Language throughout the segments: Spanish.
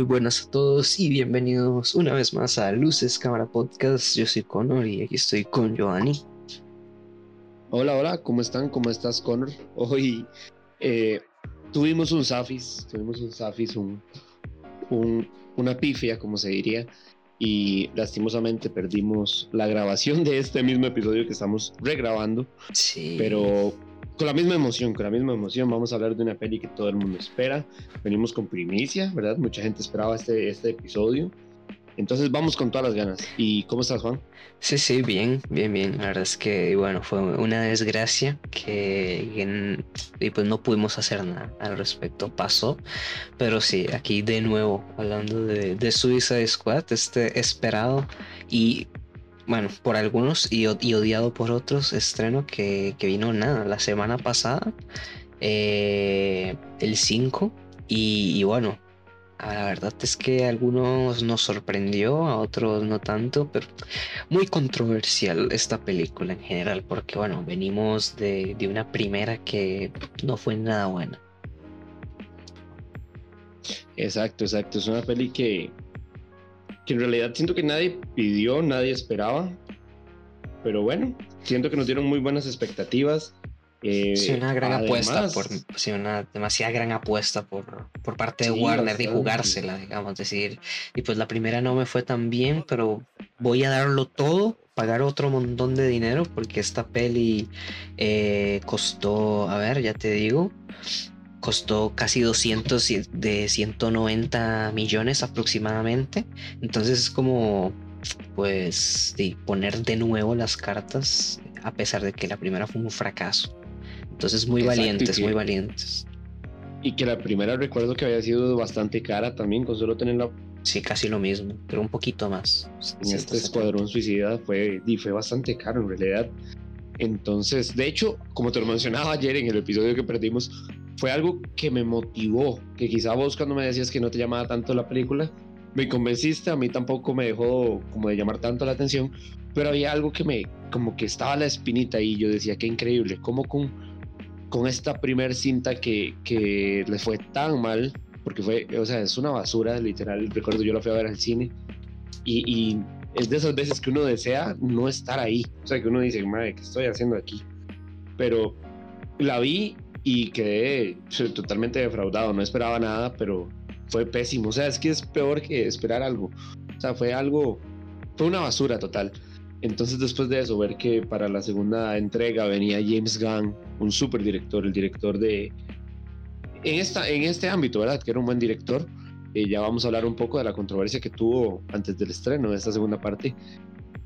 Muy buenas a todos y bienvenidos una vez más a Luces Cámara Podcast. Yo soy Connor y aquí estoy con Giovanni. Hola, hola, ¿cómo están? ¿Cómo estás, Connor? Hoy eh, tuvimos un Safis, tuvimos un Safis, un, una pifia, como se diría, y lastimosamente perdimos la grabación de este mismo episodio que estamos regrabando. Sí. Pero con la misma emoción, con la misma emoción, vamos a hablar de una peli que todo el mundo espera. Venimos con primicia, ¿verdad? Mucha gente esperaba este, este episodio. Entonces vamos con todas las ganas. ¿Y cómo estás, Juan? Sí, sí, bien, bien, bien. La verdad es que, bueno, fue una desgracia que, y pues no pudimos hacer nada al respecto. Pasó. Pero sí, aquí de nuevo, hablando de, de Suicide Squad, este esperado y bueno, por algunos y, odiado por otros, estreno que, vino nada, la semana pasada, eh, el 5, y, bueno, la verdad es que a algunos nos sorprendió, a otros no tanto, pero muy controversial esta película en general, porque bueno, venimos de, de una primera que no fue nada buena. Exacto, exacto, es una peli que que en realidad siento que nadie pidió, nadie esperaba. Pero bueno, siento que nos dieron muy buenas expectativas. Eh, sí, una gran apuesta, por, sí, una demasiada gran apuesta por, por parte de Warner de jugársela, digamos, decir, y pues la primera no me fue tan bien, pero voy a darlo todo, pagar otro montón de dinero, porque esta peli eh, costó, a ver, ya te digo, costó casi 200 de 190 millones aproximadamente. Entonces es como, pues, de poner de nuevo las cartas, a pesar de que la primera fue un fracaso. Entonces muy valientes, muy valientes. Y que la primera recuerdo que había sido bastante cara también, con solo tenerla. Sí, casi lo mismo, pero un poquito más. En este escuadrón suicida fue, y fue bastante caro en realidad. Entonces, de hecho, como te lo mencionaba ayer en el episodio que perdimos, fue algo que me motivó, que quizá vos cuando me decías que no te llamaba tanto la película, me convenciste, a mí tampoco me dejó como de llamar tanto la atención, pero había algo que me, como que estaba la espinita y yo decía, qué increíble, como con, con esta primer cinta que, que le fue tan mal, porque fue, o sea, es una basura, literal, recuerdo yo la fui a ver al cine y, y es de esas veces que uno desea no estar ahí, o sea, que uno dice, madre, ¿qué estoy haciendo aquí? Pero la vi y quedé totalmente defraudado, no esperaba nada, pero fue pésimo, o sea, es que es peor que esperar algo, o sea, fue algo, fue una basura total. Entonces después de eso, ver que para la segunda entrega venía James Gunn, un super director, el director de... En, esta, en este ámbito, ¿verdad? Que era un buen director. Eh, ya vamos a hablar un poco de la controversia que tuvo antes del estreno de esta segunda parte.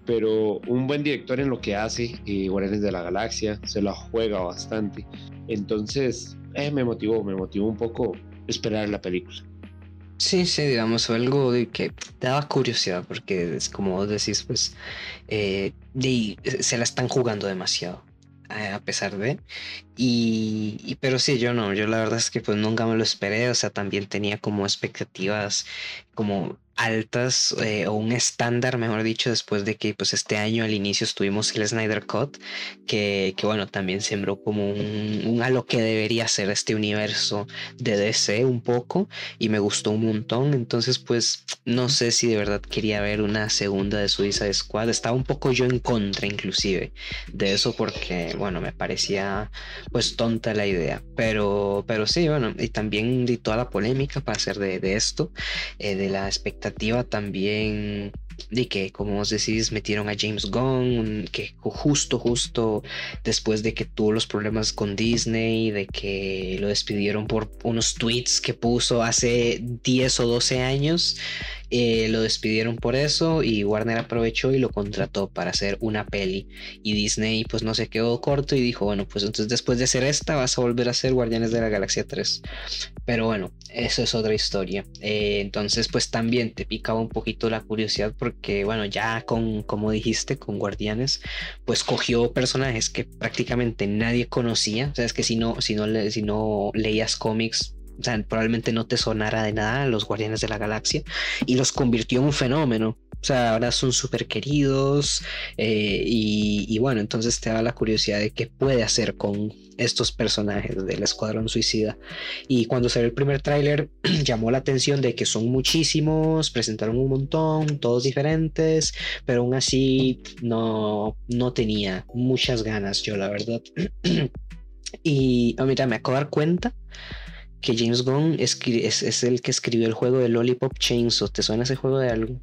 Pero un buen director en lo que hace, eh, Guardianes de la Galaxia, se la juega bastante. Entonces, eh, me motivó, me motivó un poco esperar la película. Sí, sí, digamos, algo que daba curiosidad, porque es como vos decís, pues, eh, se la están jugando demasiado, eh, a pesar de. Y, pero sí, yo no, yo la verdad es que pues nunca me lo esperé, o sea, también tenía como expectativas como altas eh, o un estándar, mejor dicho, después de que pues este año al inicio estuvimos el Snyder Cut, que, que bueno, también sembró como un, un, a lo que debería ser este universo de DC un poco y me gustó un montón, entonces pues no sé si de verdad quería ver una segunda de Suicide Squad, estaba un poco yo en contra inclusive de eso porque bueno, me parecía pues tonta la idea, pero, pero sí, bueno, y también di toda la polémica para hacer de, de esto, eh, de la expectativa también de que, como vos decís, metieron a James Gunn, que justo, justo después de que tuvo los problemas con Disney, de que lo despidieron por unos tweets que puso hace 10 o 12 años, eh, lo despidieron por eso y Warner aprovechó y lo contrató para hacer una peli. Y Disney pues no se quedó corto y dijo, bueno, pues entonces después de hacer esta vas a volver a hacer Guardianes de la Galaxia 3. Pero bueno, eso es otra historia. Eh, entonces pues también te picaba un poquito la curiosidad porque bueno, ya con, como dijiste, con Guardianes, pues cogió personajes que prácticamente nadie conocía. O sea, es que si no, si no, si no leías cómics o sea, probablemente no te sonara de nada los Guardianes de la Galaxia y los convirtió en un fenómeno O sea, ahora son súper queridos eh, y, bueno, entonces te da la curiosidad de qué puede hacer con estos personajes del Escuadrón Suicida. Y cuando salió el primer tráiler llamó la atención de que son muchísimos, presentaron un montón, todos diferentes, pero aún así no, no tenía muchas ganas yo, la verdad. y oh, mira, me acabo de dar cuenta que James Gunn es, es, el que escribió el juego de Lollipop Chainsaw. ¿Te suena ese juego de algo?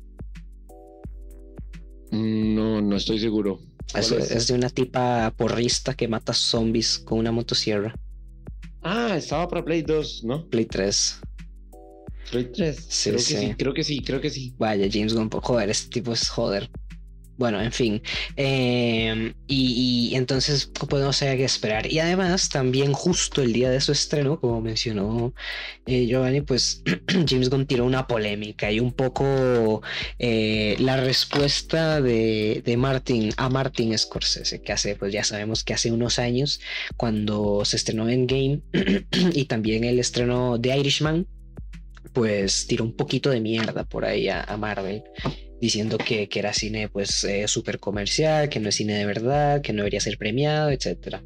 Mm, no, no estoy seguro. Es, de una tipa porrista que mata zombies con una motosierra. Ah, estaba para Play 2, ¿no? Play 3. Play 3. Sí, creo sí. Que sí, creo que sí, creo que sí. Vaya, James Gunn, joder, este tipo es joder. Bueno, en fin. Em, y, entonces podemos saber qué esperar. Y además, también justo el día de su estreno, como mencionó eh, Giovanni, pues James Gunn tiró una polémica y un poco eh, la respuesta de, Martin a Martin Scorsese, que hace, pues ya sabemos que hace unos años, cuando se estrenó en Game y también el estreno de Irishman, pues tiró un poquito de mierda por ahí a Marvel diciendo que, que era cine pues eh, súper comercial, que no es cine de verdad, que no debería ser premiado, etc.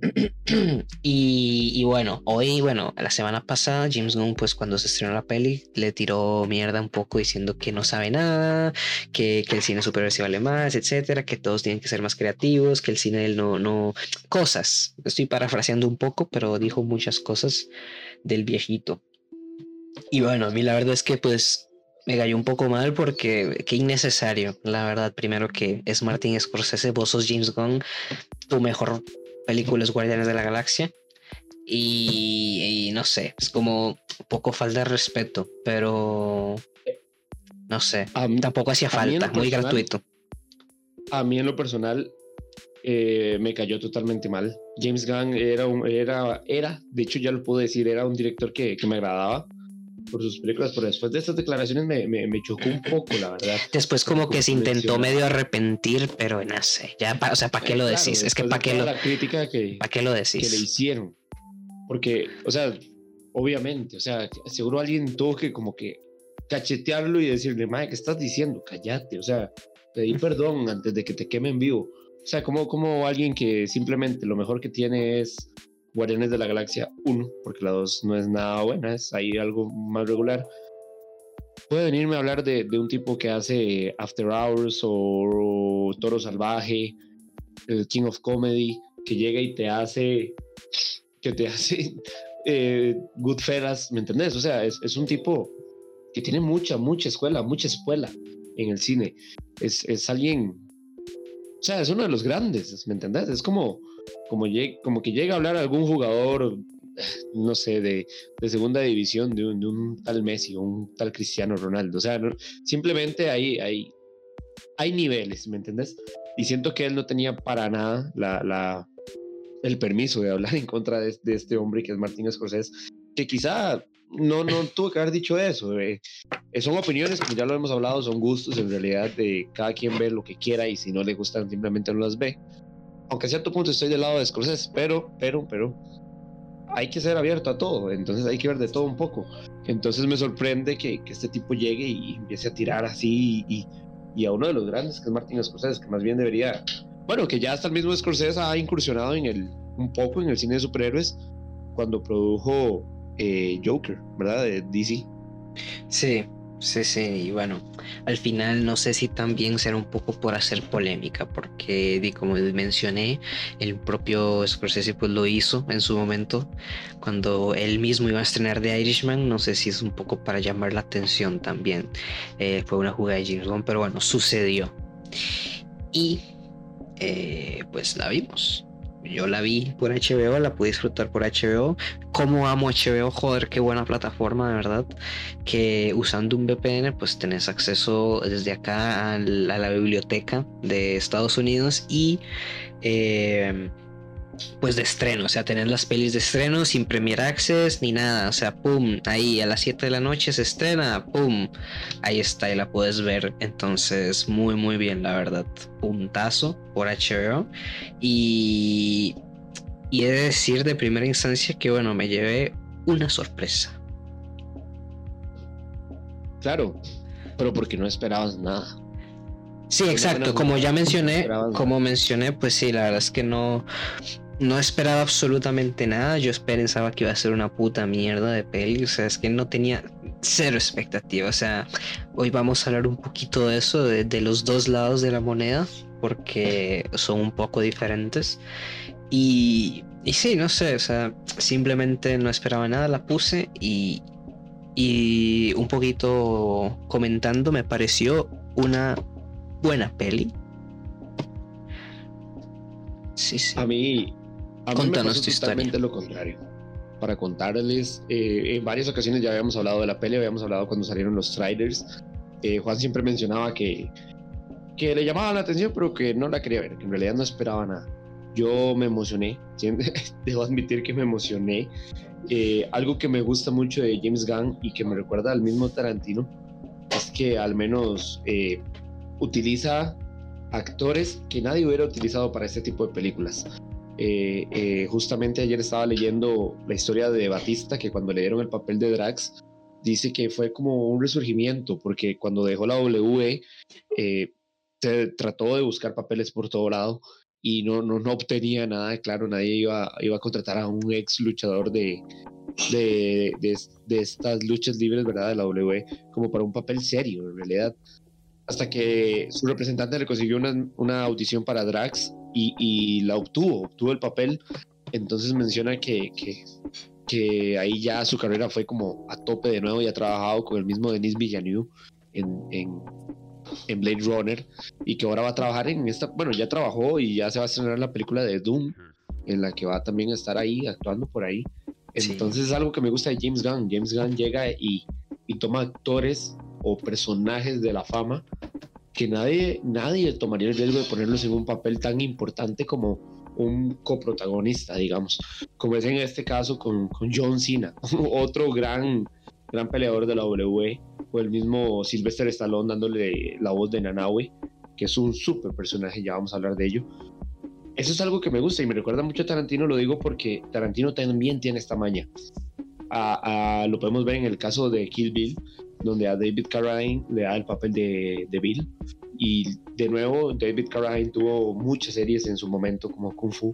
y, bueno, hoy, bueno, la semana pasada James Gunn pues cuando se estrenó la peli le tiró mierda un poco diciendo que no sabe nada, que, que el cine superior vale más, etcétera, que todos tienen que ser más creativos, que el cine él no, no, cosas. Estoy parafraseando un poco, pero dijo muchas cosas del viejito. Y bueno, a mí la verdad es que pues me cayó un poco mal porque qué innecesario, la verdad. Primero que es Martin Scorsese, vos sos James Gunn, tu mejor película es Guardianes de la Galaxia. Y, no sé, es como poco falta de respeto, pero no sé, tampoco hacía falta, muy gratuito. A mí en lo personal eh, me cayó totalmente mal. James Gunn era, un, era, era, de hecho ya lo puedo decir, era un director que, que me agradaba por sus películas, pero después de estas declaraciones me, me, chocó un poco, la verdad. Después como que se intentó medio arrepentir, pero no sé, ya, o sea, ¿para qué lo decís? es que ¿para qué lo, la crítica que, ¿para qué lo decís? Que le hicieron. Porque, o sea, obviamente, o sea, seguro alguien tuvo que como que cachetearlo y decirle, madre, ¿qué estás diciendo? Cállate, o sea, pedí perdón antes de que te quemen vivo. O sea, como, como alguien que simplemente lo mejor que tiene es Guardianes de la Galaxia 1, porque la 2 no es nada buena, es ahí algo más regular. Puede venirme a hablar de, de un tipo que hace After Hours o, Toro Salvaje, el King of Comedy, que llega y te hace, que te hace eh, Goodfellas, ¿me entendés? O sea, es, es, un tipo que tiene mucha, mucha escuela, mucha escuela en el cine. Es, es alguien, o sea, es uno de los grandes, ¿me entendés? Es como como, como que llega a hablar algún jugador, no sé, de, de segunda división, de un, de un, tal Messi un tal Cristiano Ronaldo. O sea, simplemente hay, hay, hay niveles, ¿me entendés? Y siento que él no tenía para nada la, la, el permiso de hablar en contra de, de este hombre que es Martín Scorsese, que quizá no, no tuvo que haber dicho eso. Eh, son opiniones, como ya lo hemos hablado, son gustos en realidad de cada quien ve lo que quiera y si no le gustan simplemente no las ve aunque a cierto punto estoy del lado de Scorsese, pero, pero, pero, hay que ser abierto a todo, entonces hay que ver de todo un poco. Entonces me sorprende que, este tipo llegue y empiece a tirar así y, y, a uno de los grandes, que es Martin Scorsese, que más bien debería, bueno, que ya hasta el mismo Scorsese ha incursionado en el, un poco en el cine de superhéroes cuando produjo eh, Joker, ¿verdad? De DC. Sí, Sí, sí, y bueno, al final no sé si también será un poco por hacer polémica, porque como mencioné, el propio Scorsese pues lo hizo en su momento, cuando él mismo iba a estrenar The Irishman, no sé si es un poco para llamar la atención también, eh, fue una jugada de James Bond, pero bueno, sucedió. Y eh, pues la vimos, yo la vi por HBO, la pude disfrutar por HBO. Como amo HBO, joder, qué buena plataforma, de verdad. Que usando un VPN, pues tenés acceso desde acá a la, biblioteca de Estados Unidos y eh, pues de estreno, o sea, tener las pelis de estreno sin Premier Access ni nada, o sea, pum, ahí a las 7 de la noche se estrena, pum, ahí está y la puedes ver, entonces muy muy bien, la verdad, puntazo por HBO y y he de decir de primera instancia que bueno, me llevé una sorpresa. Claro, pero porque no esperabas nada. Sí, exacto. Como ya mencioné, como mencioné, pues sí, la verdad es que no, no esperaba absolutamente nada. Yo pensaba que iba a ser una puta mierda de peli. O sea, es que no tenía cero expectativa. O sea, hoy vamos a hablar un poquito de eso, de, los dos lados de la moneda, porque son un poco diferentes. Y, y sí, no sé, o sea, simplemente no esperaba nada, la puse y, y un poquito comentando me pareció una buena peli. Sí, sí. A mí, a mí me pasó totalmente lo contrario. Para contarles, eh, en varias ocasiones ya habíamos hablado de la peli, habíamos hablado cuando salieron los trailers. Eh, Juan siempre mencionaba que, que le llamaba la atención, pero que no la quería ver, que en realidad no esperaba nada. Yo me emocioné, debo admitir que me emocioné. Eh, algo que me gusta mucho de James Gunn y que me recuerda al mismo Tarantino es que al menos utiliza actores que nadie hubiera utilizado para este tipo de películas. Eh, eh, justamente ayer estaba leyendo la historia de Batista, que cuando le dieron el papel de Drax, dice que fue como un resurgimiento, porque cuando dejó la WWE, eh, se trató de buscar papeles por todo lado y no, no, obtenía nada, claro, nadie iba, iba a contratar a un ex luchador de, de, de, de, estas luchas libres, ¿verdad? De la WWE, como para un papel serio, en realidad hasta que su representante le consiguió una, una audición para Drax y, y, la obtuvo, obtuvo el papel. Entonces menciona que, que, que, ahí ya su carrera fue como a tope de nuevo y ha trabajado con el mismo Denis Villeneuve en, en, en, Blade Runner y que ahora va a trabajar en esta, bueno, ya trabajó y ya se va a estrenar la película de Doom, en la que va también a estar ahí, actuando por ahí. Entonces es algo que me gusta de James Gunn. James Gunn llega y, y toma actores o personajes de la fama que nadie, nadie tomaría el riesgo de ponerlos en un papel tan importante como un coprotagonista, digamos, como es en este caso con, con John Cena, otro gran, gran peleador de la WWE, o el mismo Sylvester Stallone dándole la voz de Nanawe, que es un súper personaje, ya vamos a hablar de ello. Eso es algo que me gusta y me recuerda mucho a Tarantino, lo digo porque Tarantino también tiene esta maña. A, lo podemos ver en el caso de Kill Bill, donde a David Carradine le da el papel de, Bill. Y de nuevo, David Carradine tuvo muchas series en su momento como Kung Fu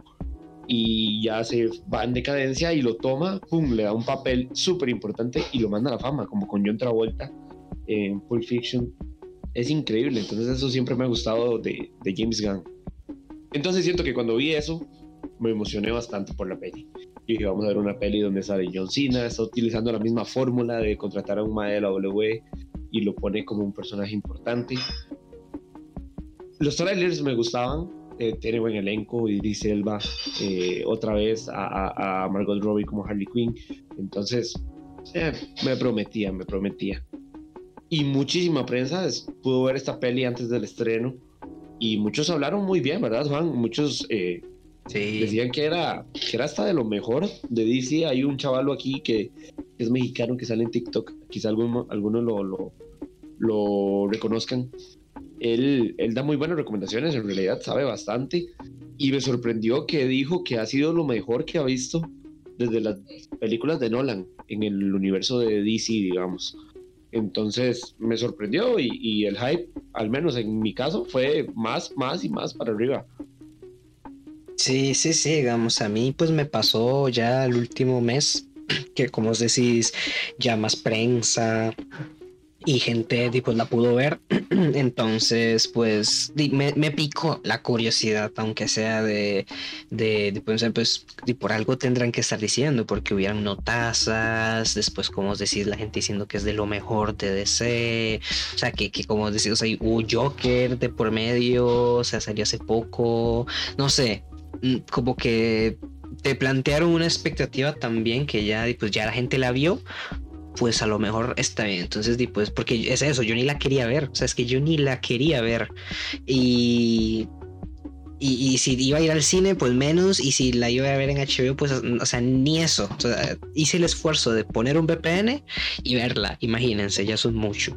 y ya se va en decadencia y lo toma, pum, le da un papel súper importante y lo manda a la fama, como con John Travolta en Pulp Fiction. Es increíble, entonces eso siempre me ha gustado de, de James Gunn. Entonces siento que cuando vi eso, me emocioné bastante por la peli. Y dije, vamos a ver una peli donde sale John Cena, está utilizando la misma fórmula de contratar a un mae de la W y lo pone como un personaje importante. Los trailers me gustaban, eh, tiene buen elenco, Idris Elba, eh, otra vez a, a, Margot Robbie como Harley Quinn, entonces eh, me prometía, me prometía. Y muchísima prensa pudo ver esta peli antes del estreno y muchos hablaron muy bien, ¿verdad, Juan? Muchos eh, Decían que era, que era hasta de lo mejor de DC. Hay un chavalo aquí que, es mexicano que sale en TikTok. Quizá algunos lo, lo, lo, reconozcan. Él, él da muy buenas recomendaciones, en realidad sabe bastante. Y me sorprendió que dijo que ha sido lo mejor que ha visto desde las películas de Nolan en el universo de DC, digamos. Entonces me sorprendió y, y, el hype, al menos en mi caso, fue más, más y más para arriba. Sí, sí, sí, digamos, a mí pues me pasó ya el último mes que como os decís, ya más prensa y gente pues la pudo ver. Entonces, pues me, me picó la curiosidad, aunque sea de, de, de pensar, pues por algo tendrán que estar diciendo, porque hubieran notazas, después, como decís, la gente diciendo que es de lo mejor de DC, o sea, que, que como decís, o sea, hubo Joker de por medio, o sea, salió hace poco, no sé, como que te plantearon una expectativa también que ya, pues ya la gente la vio, pues a lo mejor está bien. Entonces, pues, porque es eso, yo ni la quería ver, o sea, es que yo ni la quería ver. Y y, si iba a ir al cine, pues menos. Y si la iba a ver en HBO, pues, o sea, ni eso. hice el esfuerzo de poner un VPN y verla. Imagínense, ya son mucho.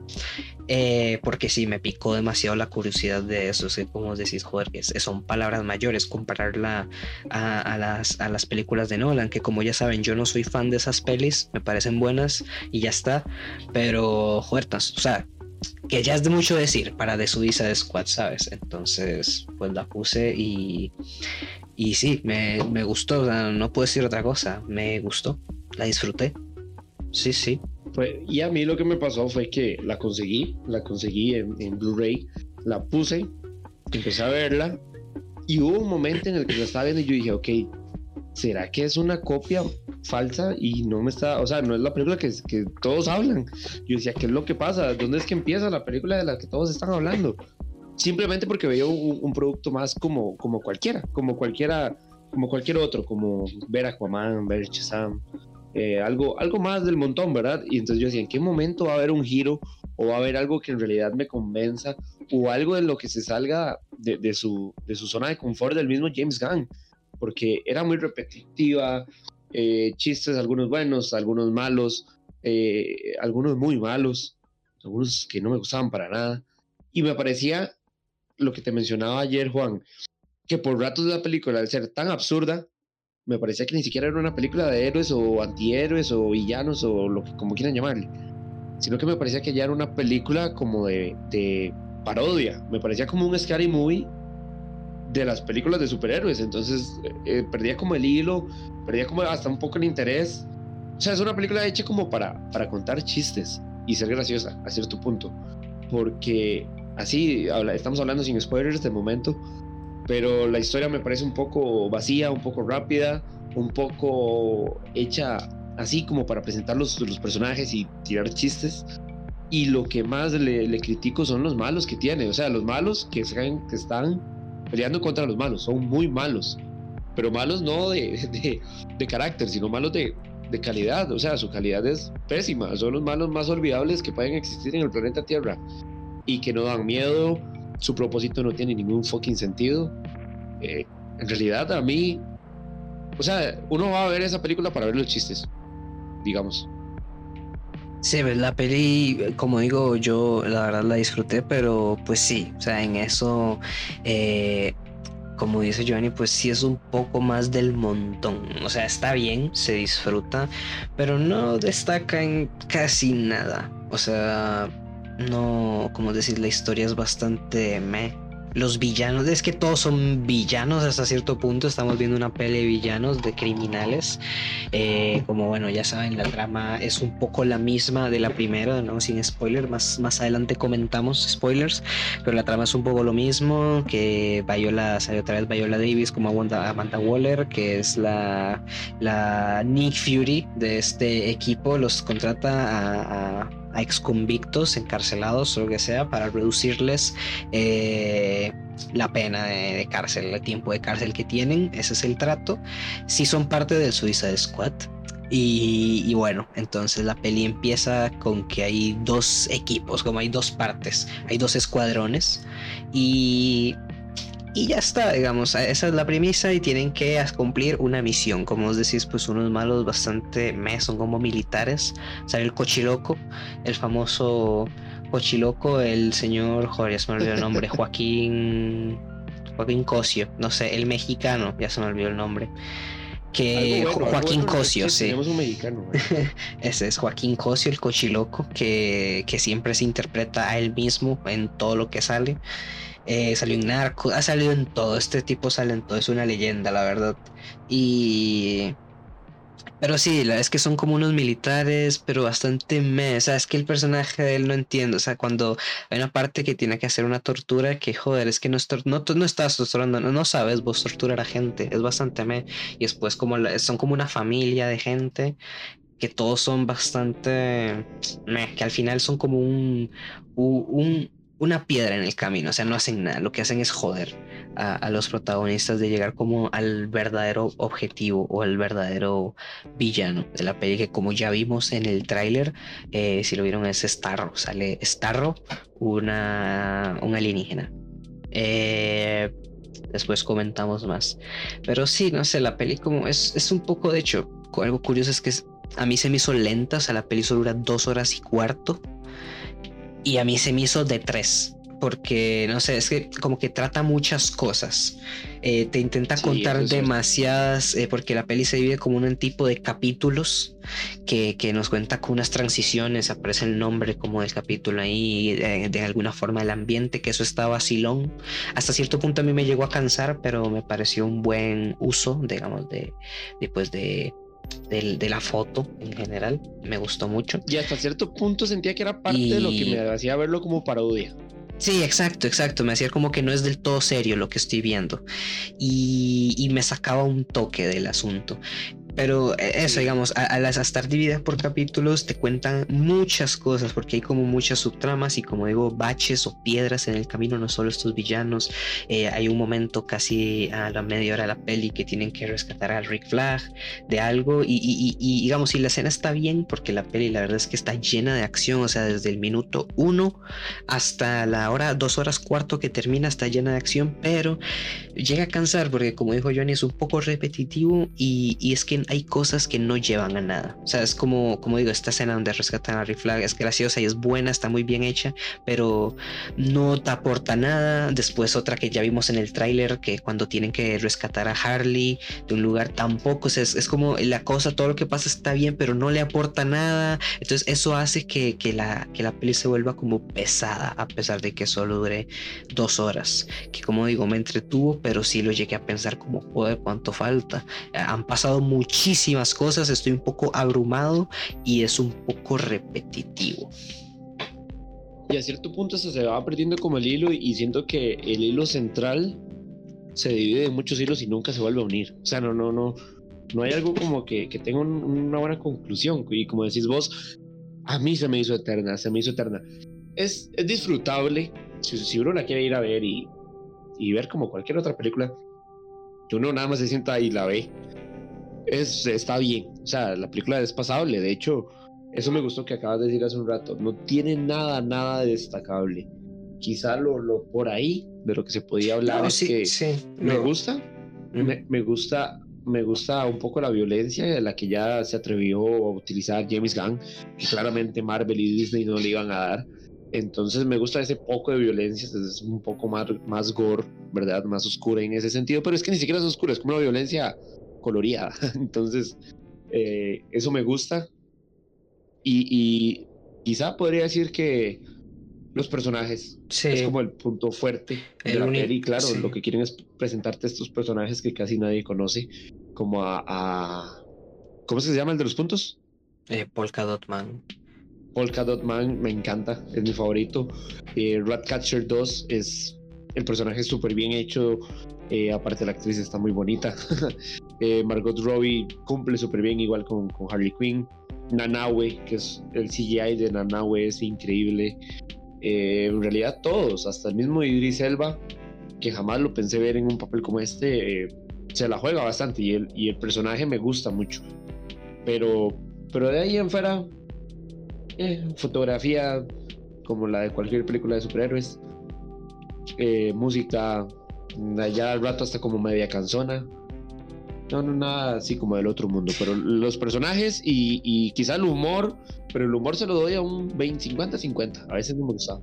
Eh, porque sí, me picó demasiado la curiosidad de eso. Es como decís, joder, que son palabras mayores compararla a, las, a las películas de Nolan, que como ya saben, yo no soy fan de esas pelis, me parecen buenas y ya está. Pero, joder, o sea, que ya es de mucho decir para The Suicide Squad, ¿sabes? Entonces, pues la puse y, y sí, me, me gustó, no puedo decir otra cosa, me gustó, la disfruté. Sí, sí. Pues, y a mí lo que me pasó fue que la conseguí, la conseguí en, en Blu-ray, la puse, empecé a verla y hubo un momento en el que la estaba viendo y yo dije, ok, ¿será que es una copia falsa y no me está, o sea, no es la película que, que todos hablan? Yo decía, ¿qué es lo que pasa? ¿Dónde es que empieza la película de la que todos están hablando? Simplemente porque veo un, un producto más como, como cualquiera, como cualquiera, como cualquier otro, como ver Aquaman, ver Shazam, eh, algo, algo más del montón, ¿verdad? Y entonces yo decía, ¿en qué momento va a haber un giro o va a haber algo que en realidad me convenza o algo en lo que se salga de, de, su, de su zona de confort del mismo James Gunn? Porque era muy repetitiva, eh, chistes, algunos buenos, algunos malos, eh, algunos muy malos, algunos que no me gustaban para nada. Y me parecía lo que te mencionaba ayer, Juan, que por ratos de la película, al ser tan absurda, me parecía que ni siquiera era una película de héroes o antihéroes o villanos o lo que como quieran llamarle, sino que me parecía que ya era una película como de, de parodia, me parecía como un scary movie de las películas de superhéroes, entonces eh, perdía como el hilo, perdía como hasta un poco el interés. O sea, es una película hecha como para, para contar chistes y ser graciosa a cierto punto, porque así habla, estamos hablando sin spoilers de momento, pero la historia me parece un poco vacía, un poco rápida, un poco hecha así como para presentar los, personajes y tirar chistes. Y lo que más le, critico son los malos que tiene, o sea, los malos que, están, que están peleando contra los malos, son muy malos, pero malos no de carácter, sino malos de, de calidad, o sea, su calidad es pésima, son los malos más olvidables que pueden existir en el planeta Tierra y que no dan miedo, su propósito no tiene ningún fucking sentido. Eh, en realidad, a mí, o sea, uno va a ver esa película para ver los chistes, digamos. Sí, la peli, como digo, yo la verdad la disfruté, pero pues sí, o sea, en eso, eh, como dice Johnny, pues sí es un poco más del montón. O sea, está bien, se disfruta, pero no destaca en casi nada. O sea, no, como decir, la historia es bastante me. Los villanos, es que todos son villanos hasta cierto punto. Estamos viendo una peli de villanos, de criminales. Eh, como bueno, ya saben, la trama es un poco la misma de la primera, no sin spoiler. Más, más adelante comentamos spoilers, pero la trama es un poco lo mismo. Que Viola salió otra vez Viola Davis como Amanda, Waller, que es la, la Nick Fury de este equipo. Los contrata a a exconvictos, encarcelados o lo que sea, para reducirles eh, la pena de, cárcel, el tiempo de cárcel que tienen. Ese es el trato. Si son parte del Suicide Squad. Y, y, bueno, entonces la peli empieza con que hay dos equipos, como hay dos partes, hay dos escuadrones. Y y ya está, digamos, esa es la premisa y tienen que cumplir una misión. Como os decís, pues unos malos bastante me son como militares. Sale el cochiloco, el famoso cochiloco, el señor, joder, ya se me olvidó el nombre, Joaquín, Joaquín Cosio, no sé, el mexicano, ya se me olvidó el nombre. Que bueno, Joaquín bueno, Cosio, sí. Tenemos un mexicano. Ese es Joaquín Cosio, el cochiloco, que, que siempre se interpreta a él mismo en todo lo que sale. Eh, salió en Narco, ha salido en todo, este tipo sale en todo, es una leyenda, la verdad. Y... Pero sí, la es que son como unos militares, pero bastante me, o sea, es que el personaje de él no entiendo, o sea, cuando hay una parte que tiene que hacer una tortura, que joder, es que no, no, no estás torturando, no, no, sabes vos torturar a gente, es bastante me, y después como son como una familia de gente que todos son bastante, meh, que al final son como un, un, una piedra en el camino, o sea, no hacen nada, lo que hacen es joder a, los protagonistas de llegar como al verdadero objetivo o al verdadero villano de la peli, que como ya vimos en el tráiler, eh, si lo vieron es Starro, sale Starro, una, un alienígena. Eh, después comentamos más. Pero sí, no sé, la peli como es, es un poco, de hecho, algo curioso es que a mí se me hizo lenta, o sea, la peli solo dura dos horas y cuarto y a mí se me hizo de tres. porque, no sé, es que como que trata muchas cosas. Eh, te intenta contar demasiadas, eh, porque la peli se divide como un tipo de capítulos que, que, nos cuenta con unas transiciones, aparece el nombre como del capítulo ahí, de, alguna forma el ambiente, que eso está vacilón. Hasta cierto punto a mí me llegó a cansar, pero me pareció un buen uso, digamos, de, después de, de, la foto en general. Me gustó mucho. Y hasta cierto punto sentía que era parte de lo que me hacía verlo como parodia. Sí, exacto, exacto. Me hacía como que no es del todo serio lo que estoy viendo. Y, y me sacaba un toque del asunto. Pero eh, eso, digamos, a, las estar divididas por capítulos te cuentan muchas cosas porque hay como muchas subtramas y como digo, baches o piedras en el camino, no solo estos villanos. Eh, hay un momento casi a la media hora de la peli que tienen que rescatar al Rick Flag de algo y, y, y, digamos, si la escena está bien porque la peli la verdad es que está llena de acción, o sea, desde el minuto uno hasta la hora, dos horas cuarto que termina está llena de acción, pero llega a cansar porque como dijo Johnny es un poco repetitivo y, y es que hay cosas que no llevan a nada. O sea, es como, como digo, esta escena donde rescatan a Rick Flag es graciosa y es buena, está muy bien hecha, pero no te aporta nada. Después otra que ya vimos en el tráiler, que cuando tienen que rescatar a Harley de un lugar tampoco, es, es como la cosa, todo lo que pasa está bien, pero no le aporta nada. Entonces eso hace que, que, la, que la peli se vuelva como pesada, a pesar de que solo dure dos horas. Que como digo, me entretuvo, pero sí lo llegué a pensar como, joder, cuánto falta. Han pasado mucho muchísimas cosas, estoy un poco abrumado y es un poco repetitivo. Y a cierto punto se va perdiendo como el hilo y siento que el hilo central se divide en muchos hilos y nunca se vuelve a unir. O sea, no, no, no, no hay algo como que, que tenga una buena conclusión. Y como decís vos, a mí se me hizo eterna, se me hizo eterna. Es, es disfrutable si, si uno la quiere ir a ver y, y ver como cualquier otra película, que uno nada más se sienta y la ve es, está bien. O sea, la película es pasable. De hecho, eso me gustó que acabas de decir hace un rato. No tiene nada, nada destacable. Quizá lo, lo por ahí de lo que se podía hablar es que me gusta. Me, gusta me gusta un poco la violencia de la que ya se atrevió a utilizar James Gunn, que claramente Marvel y Disney no le iban a dar. Entonces me gusta ese poco de violencia, es un poco más, más gore, ¿verdad? Más oscura en ese sentido, pero es que ni siquiera es oscura, es como una violencia colorida. Entonces, eh, eso me gusta. Y, quizá podría decir que los personajes es como el punto fuerte de la peli. Claro, lo que quieren es presentarte estos personajes que casi nadie conoce, como a. ¿Cómo se llama el de los puntos? Eh, Polka Dot Man. Polka Dot Man me encanta, es mi favorito. Eh, Ratcatcher 2 es el personaje súper bien hecho, eh, aparte la actriz está muy bonita. Eh, Margot Robbie cumple súper bien igual con, Harley Quinn. Nanawe, que es el CGI de Nanawe, es increíble. Eh, en realidad todos, hasta el mismo Idris Elba, que jamás lo pensé ver en un papel como este, se la juega bastante y el, y el personaje me gusta mucho. Pero, pero de ahí en fuera, fotografía como la de cualquier película de superhéroes, música ya al rato hasta como media canzona. No, no, nada así como del otro mundo, pero los personajes y, y quizá el humor, pero el humor se lo doy a un 20, 50, 50. A veces no me gusta.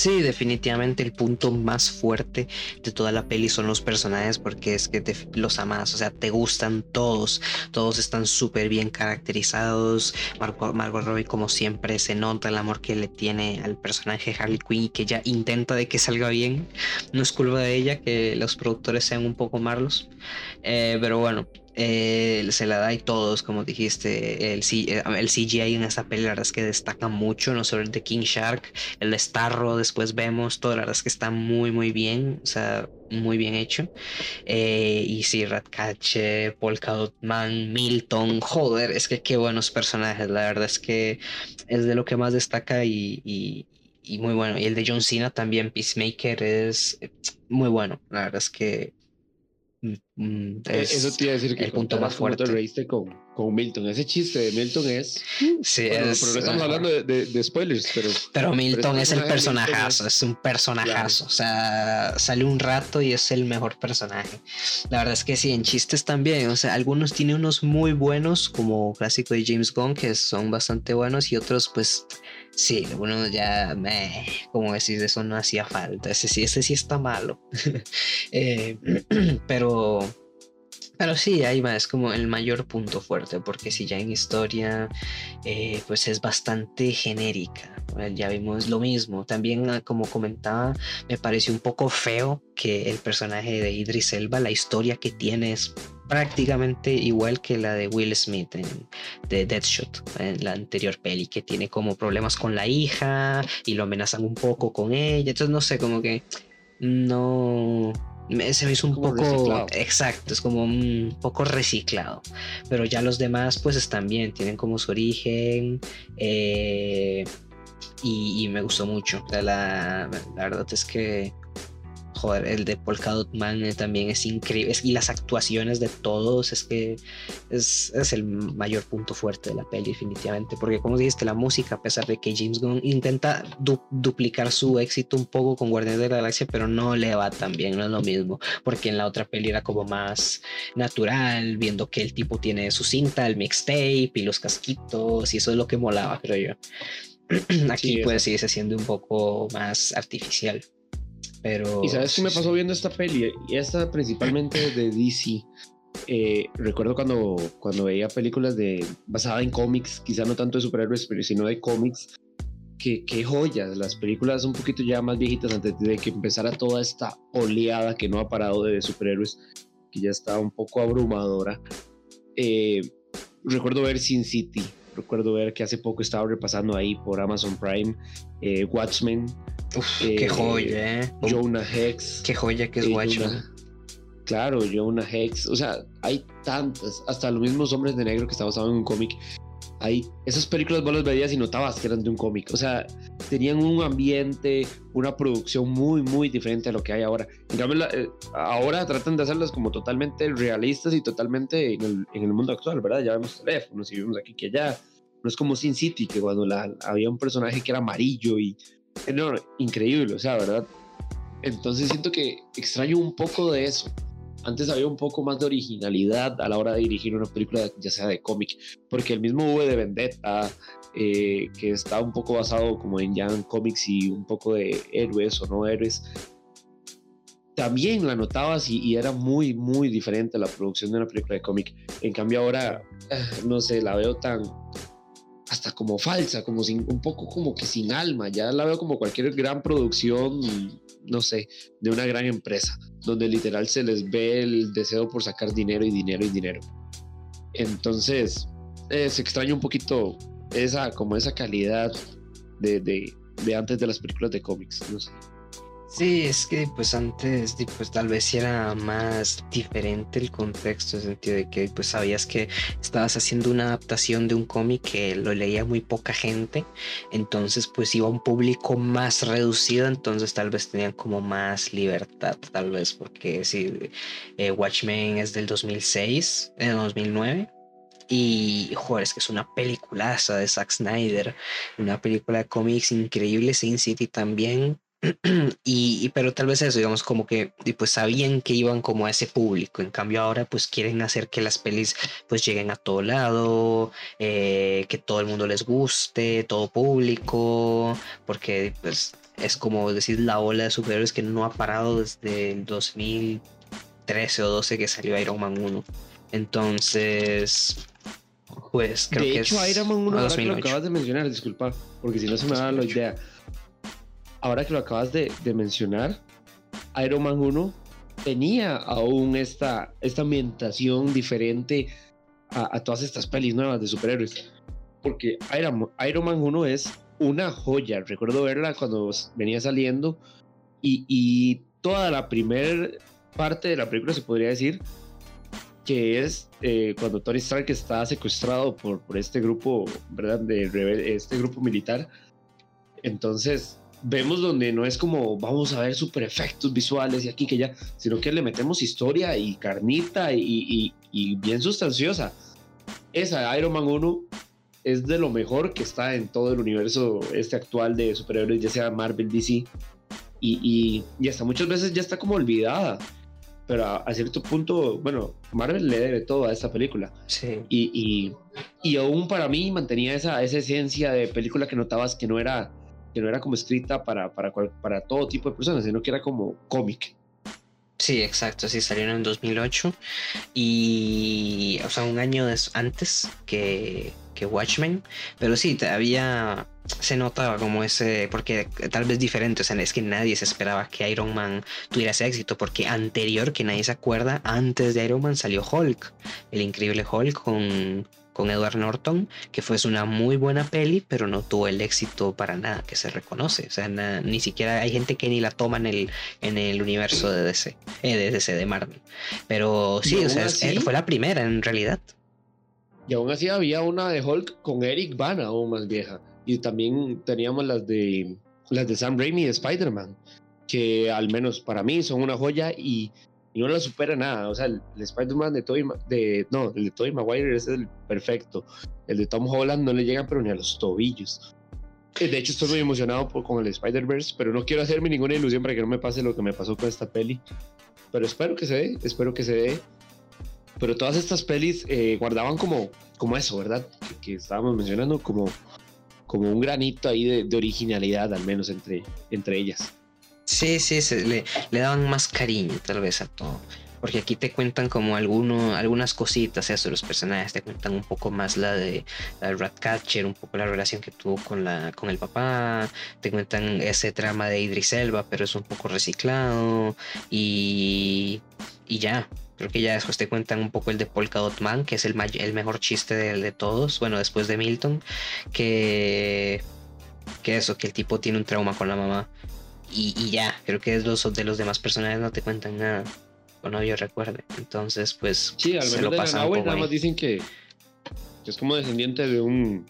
Sí, definitivamente el punto más fuerte de toda la peli son los personajes porque es que te, los amas, o sea, te gustan todos, todos están súper bien caracterizados. Margot, Margot Robbie como siempre se nota el amor que le tiene al personaje Harley Quinn que ya intenta de que salga bien. No es culpa de ella que los productores sean un poco malos, eh, pero bueno, eh, se la da y todos, como dijiste, el, eh, CGI en esta peli la verdad es que destaca mucho, no solo el de King Shark, el de Starro, después vemos, todo la verdad es que está muy muy bien, o sea, muy bien hecho. Eh, y sí, Ratcatcher, Polka Dot Man, Milton, joder, es que qué buenos personajes, la verdad es que es de lo que más destaca y, y muy bueno. Y el de John Cena también, Peacemaker, es muy bueno, la verdad es que Mm, mm, e-, eso te iba a decir que el punto más fuerte. te reíste con, con Milton. Ese chiste de Milton es. Sí, Bueno, es. pero no estamos hablando de, de- de spoilers, pero. Pero Milton es el personajazo, es- es un personajazo. O sea, sale un rato y es el mejor personaje. La verdad es que sí, en chistes también. O sea, algunos tiene unos muy buenos, como clásico de James Gunn, que son bastante buenos, y otros, pues, sí, algunos ya, meh, como decir, eso no hacía falta. Ese sí, ese sí está malo. Eh, pero. Pero sí, ahí va, es como el mayor punto fuerte, porque si ya en historia, eh, pues es bastante genérica. Ya vimos lo mismo. También, ah, como comentaba, me pareció un poco feo que el personaje de Idris Elba, la historia que tiene es prácticamente igual que la de Will Smith en de Deadshot, en la anterior peli, que tiene como problemas con la hija y lo amenazan un poco con ella. Entonces, no sé, como que no me- se me hizo un Como poco reciclado. exacto, es como un poco reciclado. Pero ya los demás, pues están bien, tienen como su origen. eh, y, y me gustó mucho. O sea, la, la verdad es que. Joder, el de Polka Dot Man eh, también es increíble. Es- y las actuaciones de todos es que es, es el mayor punto fuerte de la peli, definitivamente. Porque, como dijiste, la música, a pesar de que James Gunn intenta du- duplicar su éxito un poco con Guardianes de la Galaxia, pero no le va tan bien, no es lo mismo. Porque en la otra peli era como más natural, viendo que el tipo tiene su cinta, el mixtape y los casquitos, y eso es lo que molaba, creo yo. Aquí, Sí, pues, sigue siendo un poco más artificial. Pero. Y sabes qué me pasó viendo esta peli, y esta principalmente de DC. Eh, recuerdo cuando, cuando veía películas de basadas en cómics, quizá no tanto de superhéroes, pero sino de cómics, que, que joyas, las películas un poquito ya más viejitas antes de que empezara toda esta oleada que no ha parado de superhéroes, que ya está un poco abrumadora. Eh, recuerdo ver Sin City, recuerdo ver que hace poco estaba repasando ahí por Amazon Prime eh, Watchmen, Uf, qué eh, joya, ¿eh? Jonah Hex. Qué joya que es eh, Watchmen. Jonah- Claro, Jonah Hex. O sea, hay tantas. Hasta los mismos hombres de negro que está basado en un cómic. Hay esas películas vos las veías y notabas que eran de un cómic. O sea, tenían un ambiente, una producción muy, muy diferente a lo que hay ahora. En cambio, la- eh, ahora tratan de hacerlas como totalmente realistas y totalmente en el, en el mundo actual, ¿verdad? Ya vemos teléfonos y vemos aquí que allá. No es como Sin City, que cuando la, había un personaje que era amarillo y. No, increíble, o sea, ¿verdad? Entonces siento que extraño un poco de eso. Antes había un poco más de originalidad a la hora de dirigir una película, ya sea de cómic, porque el mismo V de Vendetta, eh, que está un poco basado como en ya en cómics y un poco de héroes o no héroes, también la notabas y, y era muy, muy diferente la producción de una película de cómic. En cambio ahora, eh, no sé, la veo tan hasta como falsa, como sin, un poco como que sin alma, ya la veo como cualquier gran producción, no sé, de una gran empresa, donde literal se les ve el deseo por sacar dinero y dinero y dinero. Entonces, se extraña un poquito esa, como esa calidad de, de, de antes de las películas de cómics, no sé. Sí, es que pues antes pues tal vez era más diferente el contexto, en el sentido de que pues sabías que estabas haciendo una adaptación de un cómic que lo leía muy poca gente, entonces pues iba a un público más reducido, entonces tal vez tenían como más libertad, tal vez, porque sí, eh, Watchmen es del 2006, en 2009. Y, joder, es que es una peliculaza de Zack Snyder, una película de cómics increíble, Sin City también, y, y- pero tal vez eso, digamos, como que pues sabían que iban como a ese público. En cambio ahora pues quieren hacer que las pelis pues lleguen a todo lado, eh, que todo el mundo les guste, todo público, porque pues es como decir la ola de superhéroes que no ha parado desde el 2013 o 12 que salió Iron Man 1. Entonces, pues creo de que hecho, es Iron Man 1, a ahora que lo 2008. acabas de mencionar, disculpa, porque si no se me da la 2008. idea. Ahora que lo acabas de, mencionar, Iron Man 1 tenía aún esta, esta ambientación diferente a, a todas estas pelis nuevas de superhéroes. Porque Iron, Man 1 es una joya. Recuerdo verla cuando venía saliendo y, toda la primera parte de la película se podría decir que es eh, cuando Tony Stark está secuestrado por, por este grupo, ¿verdad? De este grupo militar. Entonces, vemos donde no es como vamos a ver super efectos visuales y aquí que ya, sino que le metemos historia y carnita y, y- y bien sustanciosa. esa Iron Man 1 es de lo mejor que está en todo el universo este actual de superhéroes, ya sea Marvel, DC. Y, y, hasta muchas veces ya está como olvidada. Pero a, cierto punto, bueno, Marvel le debe todo a esta película. Sí. Y, y, y, aún para mí mantenía esa, esa esencia de película que notabas que no era, que no era como escrita para, para, para todo tipo de personas, sino que era como cómic. Sí, exacto, sí, salieron en 2008 y, o sea, un año antes que, que Watchmen, pero sí, todavía se notaba como ese, porque tal vez diferente, o sea, es que nadie se esperaba que Iron Man tuviera ese éxito, porque anterior, que nadie se acuerda, antes de Iron Man salió Hulk, el increíble Hulk con con Edward Norton, que fue una muy buena peli, pero no tuvo el éxito para nada que se reconoce. O sea, ni siquiera hay gente que ni la toma en el, en el universo de DC, eh, de DC, de Marvel. Pero sí, o sea, fue la primera en realidad. Y aún así había una de Hulk con Eric Bana, aún más vieja. Y también teníamos las de las de Sam Raimi de Spider-Man, que al menos para mí son una joya y y no la supera nada. O sea, el, Spider-Man de Tobey, de, no, el de Tobey Maguire es el perfecto. El de Tom Holland no le llegan pero ni a los tobillos. Eh, de hecho, estoy muy emocionado por, con el Spider-Verse, pero no quiero hacerme ninguna ilusión para que no me pase lo que me pasó con esta peli. Pero espero que se dé, espero que se dé. Pero todas estas pelis eh, guardaban como, como eso, ¿verdad? Que, estábamos mencionando, como, como un granito ahí de, de originalidad, al menos entre, entre ellas. Sí, sí, se, le, le, daban más cariño tal vez a todo. Porque aquí te cuentan como alguno, algunas cositas eso de los personajes, te cuentan un poco más la de, la Ratcatcher, un poco la relación que tuvo con, la, con el papá, te cuentan ese trama de Idris Elba, pero es un poco reciclado y, y ya. Creo que ya después te cuentan un poco el de Polka Dot Man, que es el, el mejor chiste de, de todos, bueno, después de Milton, que, que eso, que el tipo tiene un trauma con la mamá y, ya, creo que los, de los demás personajes no te cuentan nada. O no yo recuerde. Entonces, pues. Sí, al menos lo pasan nada más dicen que, es como descendiente de un.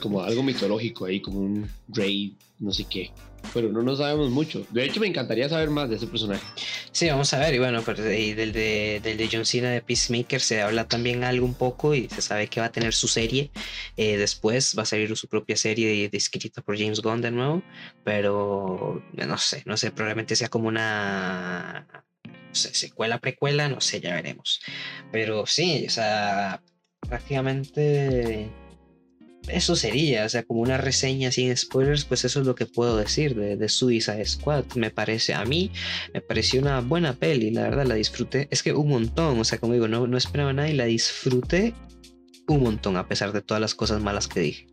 Como algo mitológico ahí, como un rey, no sé qué pero no nos sabemos mucho. De hecho, me encantaría saber más de ese personaje. Sí, vamos a ver. Y bueno, pues, del, de, del de John Cena de Peacemaker se habla también algo un poco y se sabe que va a tener su serie. Eh, después va a salir su propia serie escrita por James Gunn de nuevo. Pero no sé, no sé, probablemente sea como una secuela, precuela, no sé, ya veremos. Pero sí, o sea, prácticamente eso sería, o sea, como una reseña sin spoilers, pues eso es lo que puedo decir de, de Suicide Squad. Me parece, a mí, me pareció una buena peli, la verdad, la disfruté. Es que un montón, o sea, como digo, no, no esperaba nada y la disfruté un montón, a pesar de todas las cosas malas que dije.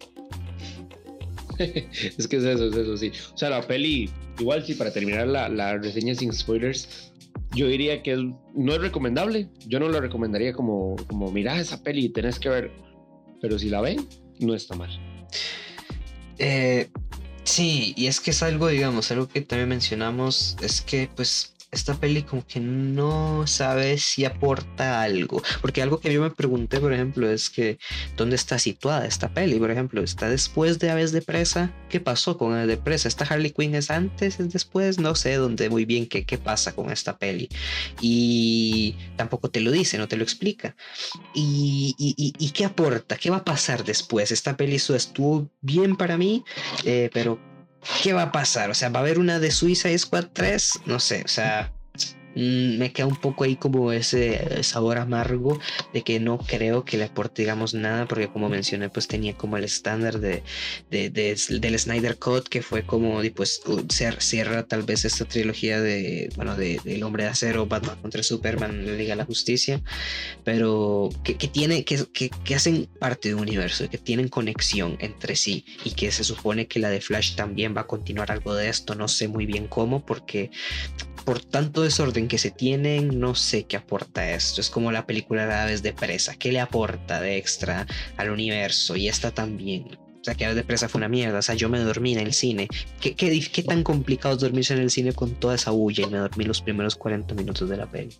es que es eso, es eso, sí. O sea, la peli, igual sí, para terminar la, la reseña sin spoilers, yo diría que no es recomendable. Yo no lo recomendaría como, como mira esa peli y tenés que ver. Pero si la ven, no está mal. Eh, sí, y es que es algo, digamos, algo que también mencionamos, es que pues esta peli como que no sabe si aporta algo. Porque algo que yo me pregunté, por ejemplo, es que ¿dónde está situada esta peli? Por ejemplo, ¿está después de Aves de Presa? ¿Qué pasó con Aves de Presa? ¿Esta Harley Quinn es antes, es después? No sé dónde muy bien qué, qué pasa con esta peli. Y tampoco te lo dice, no te lo explica. ¿Y, y, qué aporta? ¿Qué va a pasar después? Esta peli estuvo bien para mí, eh, pero ¿qué va a pasar? O sea, ¿va a haber una de Suicide Squad 3? No sé, o sea, me queda un poco ahí como ese sabor amargo de que no creo que le aporte digamos nada porque como mencioné pues tenía como el estándar de, del Snyder Cut que fue como pues cierra tal vez esta trilogía de bueno de, del hombre de acero Batman contra Superman la Liga de la Justicia pero que, tiene que, que, hacen parte de un universo que tienen conexión entre sí y que se supone que la de Flash también va a continuar algo de esto no sé muy bien cómo porque por tanto desorden que se tienen, no sé qué aporta esto. Es como la película de Aves de Presa. ¿Qué le aporta de extra al universo? Y esta también. O sea, que Aves de Presa fue una mierda. O sea, yo me dormí en el cine. ¿Qué, qué, qué tan complicado es dormirse en el cine con toda esa bulla? Y me dormí los primeros 40 minutos de la peli.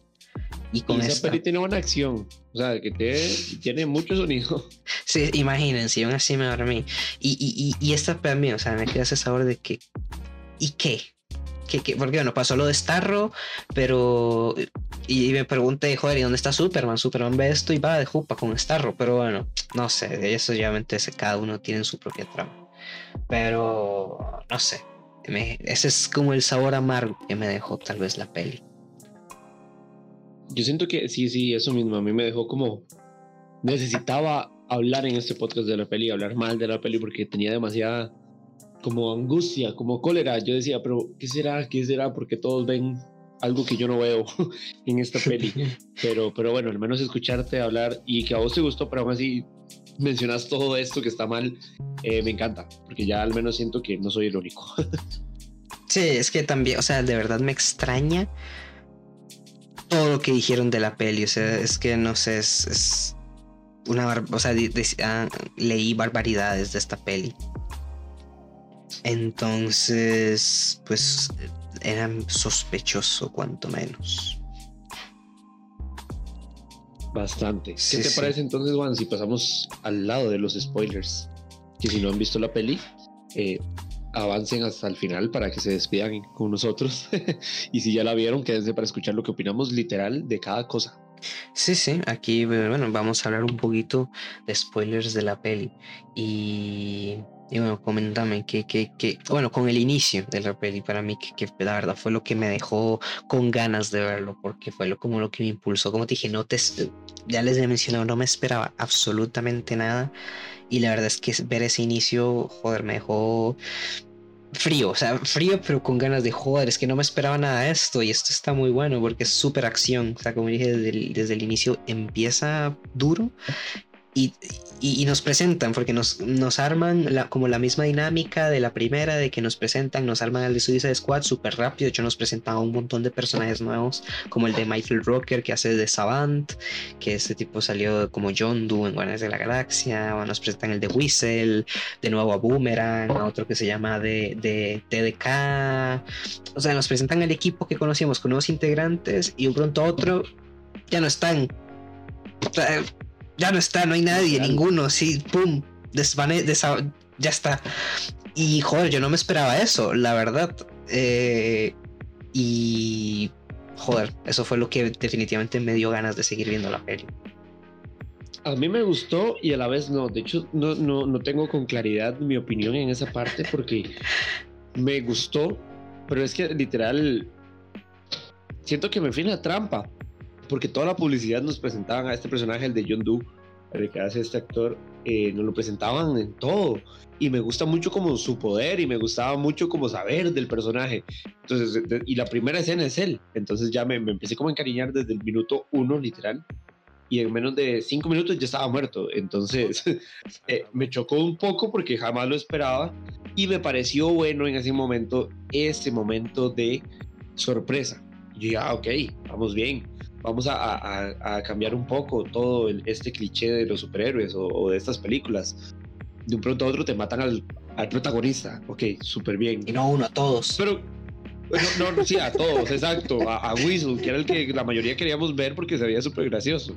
Y con esa peli tiene buena acción. O sea, que tiene, mucho sonido. Sí, imagínense, aún así me dormí. Y, y, y, y esta también, o sea, me queda ese sabor de que. ¿Y qué? Que, que, porque bueno, pasó lo de Starro, pero. Y, me pregunté, joder, ¿y dónde está Superman? Superman ve esto y va de jupa con Starro, pero bueno, no sé, eso obviamente cada uno tiene su propia trama. Pero, no sé, ese es como el sabor amargo que me dejó tal vez la peli. Yo siento que sí, sí, eso mismo, a mí me dejó como. Necesitaba hablar en este podcast de la peli, hablar mal de la peli porque tenía demasiada como angustia, como cólera. Yo decía, pero ¿qué será? ¿Qué será? Porque todos ven algo que yo no veo en esta peli. Pero, pero bueno, al menos escucharte hablar y que a vos te gustó, pero aún así mencionas todo esto que está mal, eh, me encanta, porque ya al menos siento que no soy el único. sí, es que también, o sea, de verdad me extraña todo lo que dijeron de la peli. O sea, es que no sé, es, una. O sea, ah, leí barbaridades de esta peli. Entonces, pues era sospechoso, cuanto menos. Bastante. ¿Qué te parece entonces, Juan, si pasamos al lado de los spoilers? Que si no han visto la peli, eh, avancen hasta el final para que se despidan con nosotros. y si ya la vieron, quédense para escuchar lo que opinamos literal de cada cosa. Sí, sí, aquí bueno, vamos a hablar un poquito de spoilers de la peli. Y y bueno, coméntame que, que, que, bueno, con el inicio de la peli, para mí, que, que, la verdad fue lo que me dejó con ganas de verlo, porque fue lo, como lo que me impulsó. Como te dije, no te, ya les he mencionado, no me esperaba absolutamente nada. Y la verdad es que ver ese inicio, joder, me dejó frío, o sea, frío, pero con ganas de joder. Es que no me esperaba nada de esto, y esto está muy bueno porque es súper acción. O sea, como dije desde el, desde el inicio, empieza duro y, nos presentan, porque nos, arman como la misma dinámica de la primera, de que nos presentan, nos arman al de Suicide Squad súper rápido. De hecho, nos presentan a un montón de personajes nuevos, como el de Michael Rocker, que hace de Savant, que este tipo salió como John Doe en Guardianes de la Galaxia. O nos presentan el de Whistle, de nuevo a Boomerang, a otro que se llama de, de TDK. O sea, nos presentan el equipo que conocíamos con nuevos integrantes y un pronto otro ya no están ya no está, no hay nadie, ninguno, sí, pum, desvane, ya está. Y joder, yo no me esperaba eso, la verdad. Eh, y joder, eso fue lo que definitivamente me dio ganas de seguir viendo la peli. A mí me gustó y a la vez no. De hecho, no, no, no tengo con claridad mi opinión en esa parte porque me gustó, pero es que literal siento que me fui en la trampa porque toda la publicidad nos presentaban a este personaje, el de John Doe, el que hace este actor, eh, nos lo presentaban en todo. Y me gusta mucho como su poder y me gustaba mucho como saber del personaje. Entonces, y la primera escena es él. Entonces ya me, empecé como a encariñar desde el minuto uno, literal. Y en menos de cinco minutos ya estaba muerto. Entonces eh, me chocó un poco porque jamás lo esperaba. Y me pareció bueno en ese momento, ese momento de sorpresa. Y yo ya, ok, vamos bien vamos a, cambiar un poco todo este cliché de los superhéroes o, de estas películas. De un pronto a otro te matan al, protagonista. Ok, súper bien. Y no uno, a todos. Pero, no, no, sí, a todos, exacto. A, a Whistle, que era el que la mayoría queríamos ver porque se veía súper gracioso.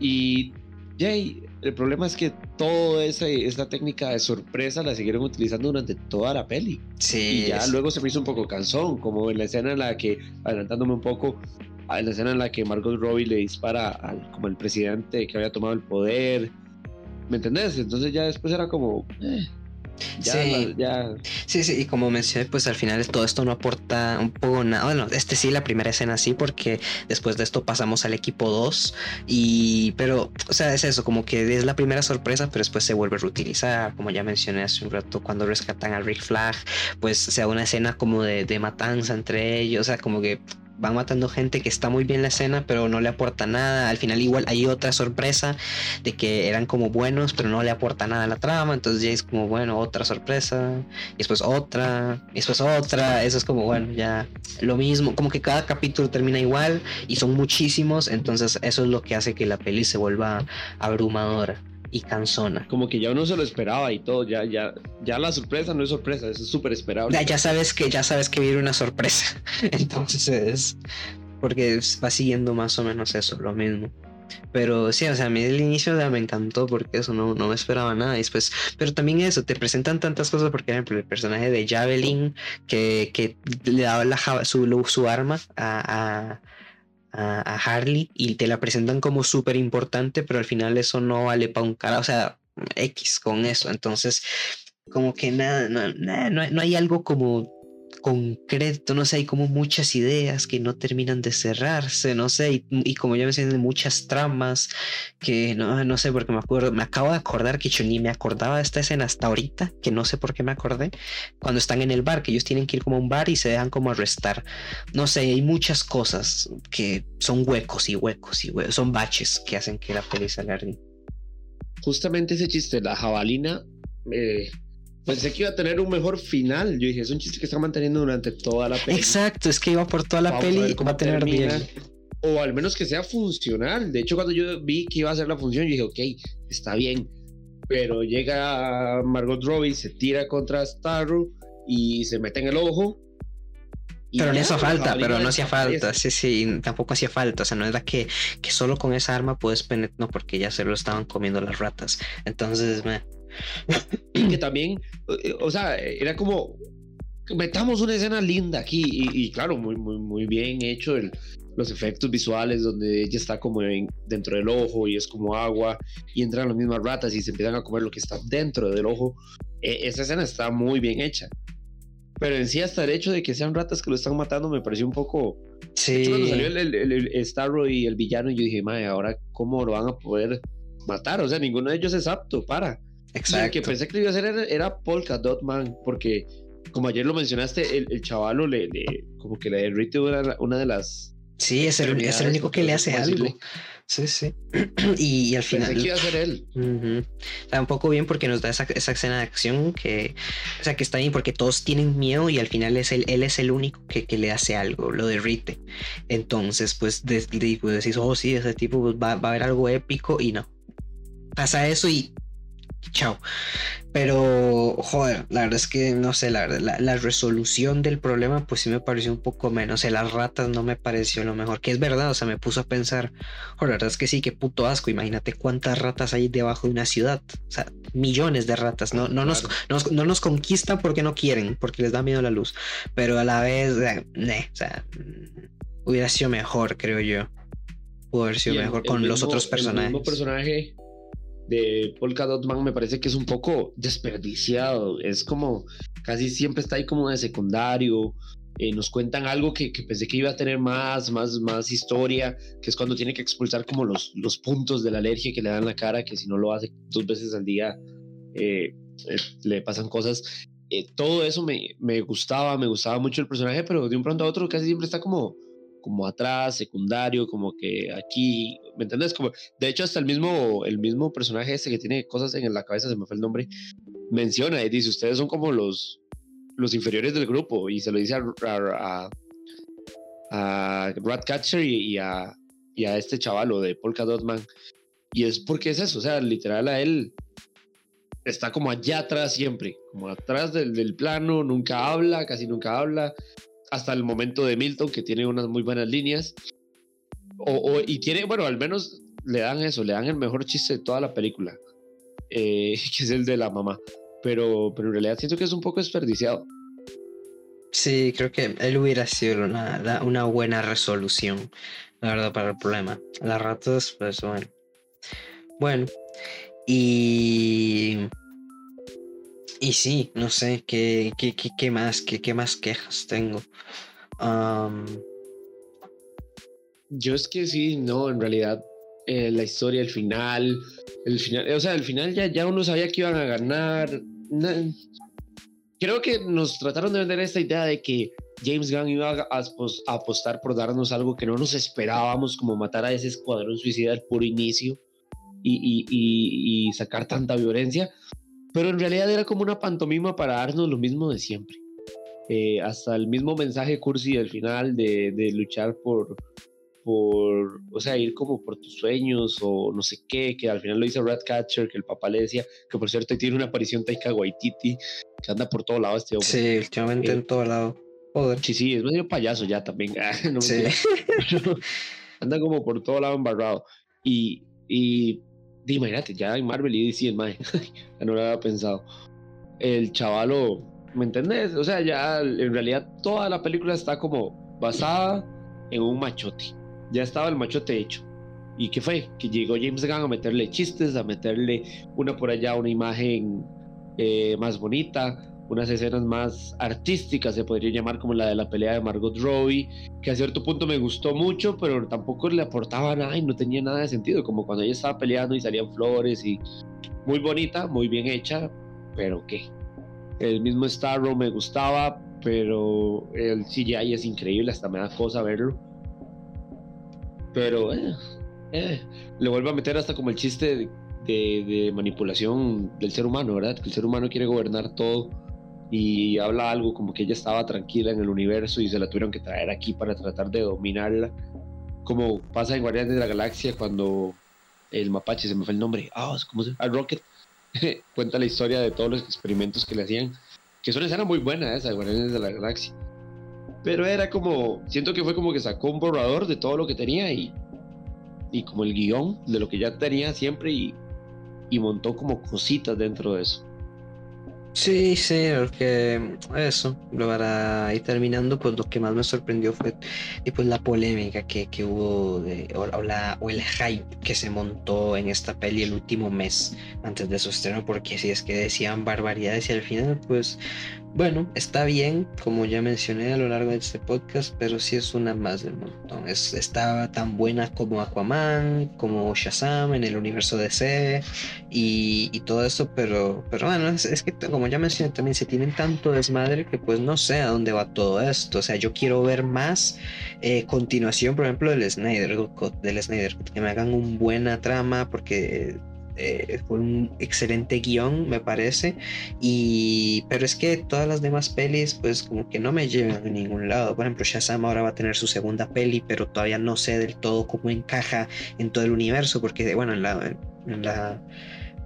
Y, Jay, el problema es que toda esa, técnica de sorpresa la siguieron utilizando durante toda la peli. Sí. Y ya luego se me hizo un poco cansón, como en la escena en la que, adelantándome un poco, la escena en la que Margot Robbie le dispara al como el presidente que había tomado el poder. ¿Me entendés? Entonces ya después era como... Eh, ya, sí. ya. sí, sí, y como mencioné, pues al final todo esto no aporta un poco nada. Bueno, este sí, la primera escena sí, porque después de esto pasamos al equipo 2. Y, pero, o sea, es eso, como que es la primera sorpresa, pero después se vuelve a reutilizar. Como ya mencioné hace un rato, cuando rescatan al Rick Flag, pues se da una escena como de, de matanza entre ellos, o sea, como que van matando gente que está muy bien la escena, pero no le aporta nada. Al final igual hay otra sorpresa de que eran como buenos, pero no le aporta nada a la trama. Entonces ya es como, bueno, otra sorpresa. Y después otra. Y después otra. Eso es como, bueno, ya lo mismo. Como que cada capítulo termina igual y son muchísimos. Entonces eso es lo que hace que la peli se vuelva abrumadora y cansona. Como que ya uno se lo esperaba y todo, ya, ya, ya la sorpresa no es sorpresa, es súper esperable. Ya, ya, sabes que, ya sabes que viene una sorpresa. Entonces, porque va siguiendo más o menos eso, lo mismo. Pero sí, o sea, a mí el inicio me encantó porque eso no, no me esperaba nada. después, pero también eso, te presentan tantas cosas, por ejemplo, el personaje de Javelin que, que le daba la, su, su arma a, a, a, Harley y te la presentan como súper importante, pero al final eso no vale para un cara, o sea, X con eso. Entonces, como que nada, no, no, no hay algo como concreto, no sé, hay como muchas ideas que no terminan de cerrarse, no sé, y, como ya mencioné, muchas tramas que no, no sé, porque me acuerdo, me acabo de acordar que yo ni me acordaba de esta escena hasta ahorita, que no sé por qué me acordé, cuando están en el bar, que ellos tienen que ir como a un bar y se dejan como arrestar, no sé, hay muchas cosas que son huecos y huecos y huecos, son baches que hacen que la peli salga Justamente ese chiste, la jabalina, eh, Pensé que iba a tener un mejor final. Yo dije, es un chiste que está manteniendo durante toda la peli. Exacto, es que iba por toda la peli y va a tener bien. O al menos que sea funcional. De hecho, cuando yo vi que iba a ser la función, yo dije, ok, está bien. Pero llega Margot Robbie, se tira contra Starro y se mete en el ojo. Pero no hizo falta, pero no hacía falta, sí, sí, tampoco hacía falta, o sea, no era que, que solo con esa arma puedes penetrar, no, porque ya se lo estaban comiendo las ratas, entonces, me, que también, eh, o sea, era como, metamos una escena linda aquí y, claro, muy, muy, muy bien hecho el, los efectos visuales donde ella está como dentro del ojo y es como agua y entran las mismas ratas y se empiezan a comer lo que está dentro del ojo. E, esa escena está muy bien hecha. Pero en sí hasta el hecho de que sean ratas que lo están matando me pareció un poco... Sí. Cuando salió el, el, Starro y el villano yo dije, madre, ahora cómo lo van a poder matar. O sea, ninguno de ellos es apto para. Exacto. el que pensé que lo iba a hacer era, Polka Dot Man, porque como ayer lo mencionaste, el, el chavalo le, como que le derrite una, una de las. Sí, es el, es el único que le hace algo. Sí, sí. y, al final. Pensé que iba a ser él. Está un poco bien porque nos da esa, esa, escena de acción que. O sea, que está bien porque todos tienen miedo y al final es él, él es el único que, que le hace algo, lo derrite. Entonces, pues, de, pues, decís, oh, sí, ese tipo pues, va, va a haber algo épico y no. Pasa eso y chao. Pero, joder, la verdad es que no sé, la, la, resolución del problema, pues sí me pareció un poco menos. Las ratas no me pareció lo mejor, que es verdad, o sea, me puso a pensar, joder, la verdad es que sí, qué puto asco. Imagínate cuántas ratas hay debajo de una ciudad. O sea, millones de ratas. No, no, nos, no nos conquistan porque no quieren, porque les da miedo la luz. Pero a la vez, eh, o sea, hubiera sido mejor, creo yo. Pudo haber sido mejor con los otros personajes. El mismo personaje de Polka Dot Man me parece que es un poco desperdiciado. Es como casi siempre está ahí como de secundario. Eh, nos cuentan algo que, pensé que iba a tener más, más, más historia, que es cuando tiene que expulsar como los, los puntos de la alergia que le dan la cara, que si no lo hace dos veces al día eh, eh, le pasan cosas. todo eso me, me gustaba, me gustaba mucho el personaje, pero de un pronto a otro casi siempre está como como atrás, secundario, como que aquí, ¿me entiendes? Como, de hecho, hasta el mismo, el mismo personaje ese que tiene cosas en la cabeza, se me fue el nombre, menciona y dice, ustedes son como los, los inferiores del grupo, y se lo dice a, a, a, Ratcatcher y, a, y a este chavalo de Polka Dot Man, y es porque es eso, o sea, literal a él está como allá atrás siempre, como atrás del, del plano, nunca habla, casi nunca habla, hasta el momento de Milton, que tiene unas muy buenas líneas. O, y tiene, bueno, al menos le dan eso, le dan el mejor chiste de toda la película, eh, que es el de la mamá. Pero, pero en realidad siento que es un poco desperdiciado. Sí, creo que él hubiera sido una, una buena resolución, la verdad, para el problema. Las ratas, pues bueno. Bueno, y y sí, no sé, ¿qué, qué, qué, más? Qué, ¿Qué, más quejas tengo? Yo es que sí, no, en realidad eh, la historia, el final, el final, o sea, el final ya, ya uno sabía que iban a ganar. creo que nos trataron de vender esta idea de que James Gunn iba a, apostar por darnos algo que no nos esperábamos, como matar a ese escuadrón suicida al puro inicio y, y, y sacar tanta violencia pero en realidad era como una pantomima para darnos lo mismo de siempre. Eh, hasta el mismo mensaje cursi del final de, de, luchar por, por, o sea, ir como por tus sueños o no sé qué, que al final lo hizo Ratcatcher, que el papá le decía, que por cierto tiene una aparición Taika Waititi, que anda por todo lado este hombre. Sí, últimamente en eh, todo lado. Joder. Sí, sí, es medio payaso ya también. sí. anda como por todo lado embarrado. Y, y, imagínate, ya en Marvel y DC, el mae, no lo había pensado. El chavalo, ¿me entendés? O sea, ya en realidad toda la película está como basada en un machote. Ya estaba el machote hecho. ¿Y qué fue? Que llegó James Gunn a meterle chistes, a meterle una por allá, una imagen eh, más bonita, unas escenas más artísticas, se podría llamar como la de la pelea de Margot Robbie, que a cierto punto me gustó mucho, pero tampoco le aportaba nada y no tenía nada de sentido, como cuando ella estaba peleando y salían flores y muy bonita, muy bien hecha, pero qué. El mismo Starro me gustaba, pero el CGI es increíble, hasta me da cosa verlo. Pero eh, eh, le vuelvo a meter hasta como el chiste de, de, manipulación del ser humano, ¿verdad? Que el ser humano quiere gobernar todo y habla algo como que ella estaba tranquila en el universo y se la tuvieron que traer aquí para tratar de dominarla. Como pasa en Guardianes de la Galaxia cuando el mapache, se me fue el nombre, ah, ¿cómo se llama? Rocket, cuenta la historia de todos los experimentos que le hacían, que es una escena muy buena esa Guardianes de la Galaxia. Pero era como, siento que fue como que sacó un borrador de todo lo que tenía y y como el guion de lo que ya tenía siempre y, y montó como cositas dentro de eso. Sí, sí, porque eso, para ir terminando, pues lo que más me sorprendió fue pues, la polémica que, que hubo de, o, la, o el hype que se montó en esta peli el último mes antes de su estreno, porque si es que decían barbaridades y al final pues bueno, está bien, como ya mencioné a lo largo de este podcast, pero sí es una más del montón. Es, estaba tan buena como Aquaman, como Shazam en el universo DC y, y todo eso, pero, pero bueno, es, que como ya mencioné también se tienen tanto desmadre que pues no sé a dónde va todo esto. O sea, yo quiero ver más eh, continuación, por ejemplo, del Snyder, del Snyder, que me hagan una buena trama porque eh, fue un excelente guion, me parece. Y, pero es que todas las demás pelis, pues como que no me llevan a ningún lado. Por ejemplo, Shazam ahora va a tener su segunda peli, pero todavía no sé del todo cómo encaja en todo el universo, porque, bueno, en la, en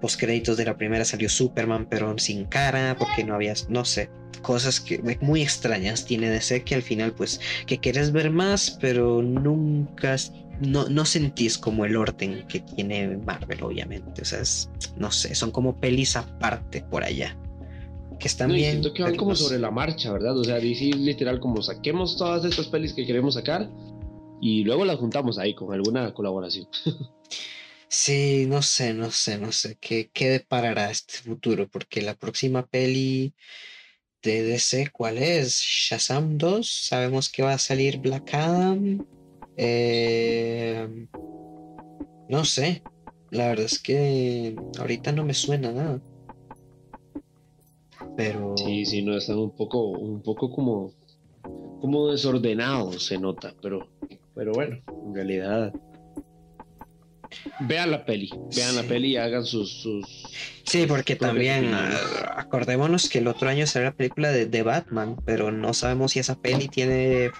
post créditos de la primera salió Superman, pero sin cara, porque no había, no sé, cosas que muy extrañas tiene de ser que al final, pues, que quieres ver más, pero nunca no, no sentís como el orden que tiene Marvel, obviamente. O sea, no sé, son como pelis aparte por allá. Que están bien. Siento que van como sobre la marcha, ¿verdad? O sea, decir literal como saquemos todas estas pelis que queremos sacar y luego las juntamos ahí con alguna colaboración. sí, no sé, no sé, no sé qué, qué deparará este futuro, porque la próxima peli de DC, ¿cuál es? Shazam 2, sabemos que va a salir Black Adam. Eh, no sé, la verdad es que ahorita no me suena nada. Pero. Sí, sí, no, están un poco, un poco como, como desordenados, se nota, pero, pero bueno, en realidad. Vean la peli, vean la peli y hagan sus, sus Sí, porque también acordémonos que el otro año será la película de, de, Batman, pero no sabemos si esa peli tiene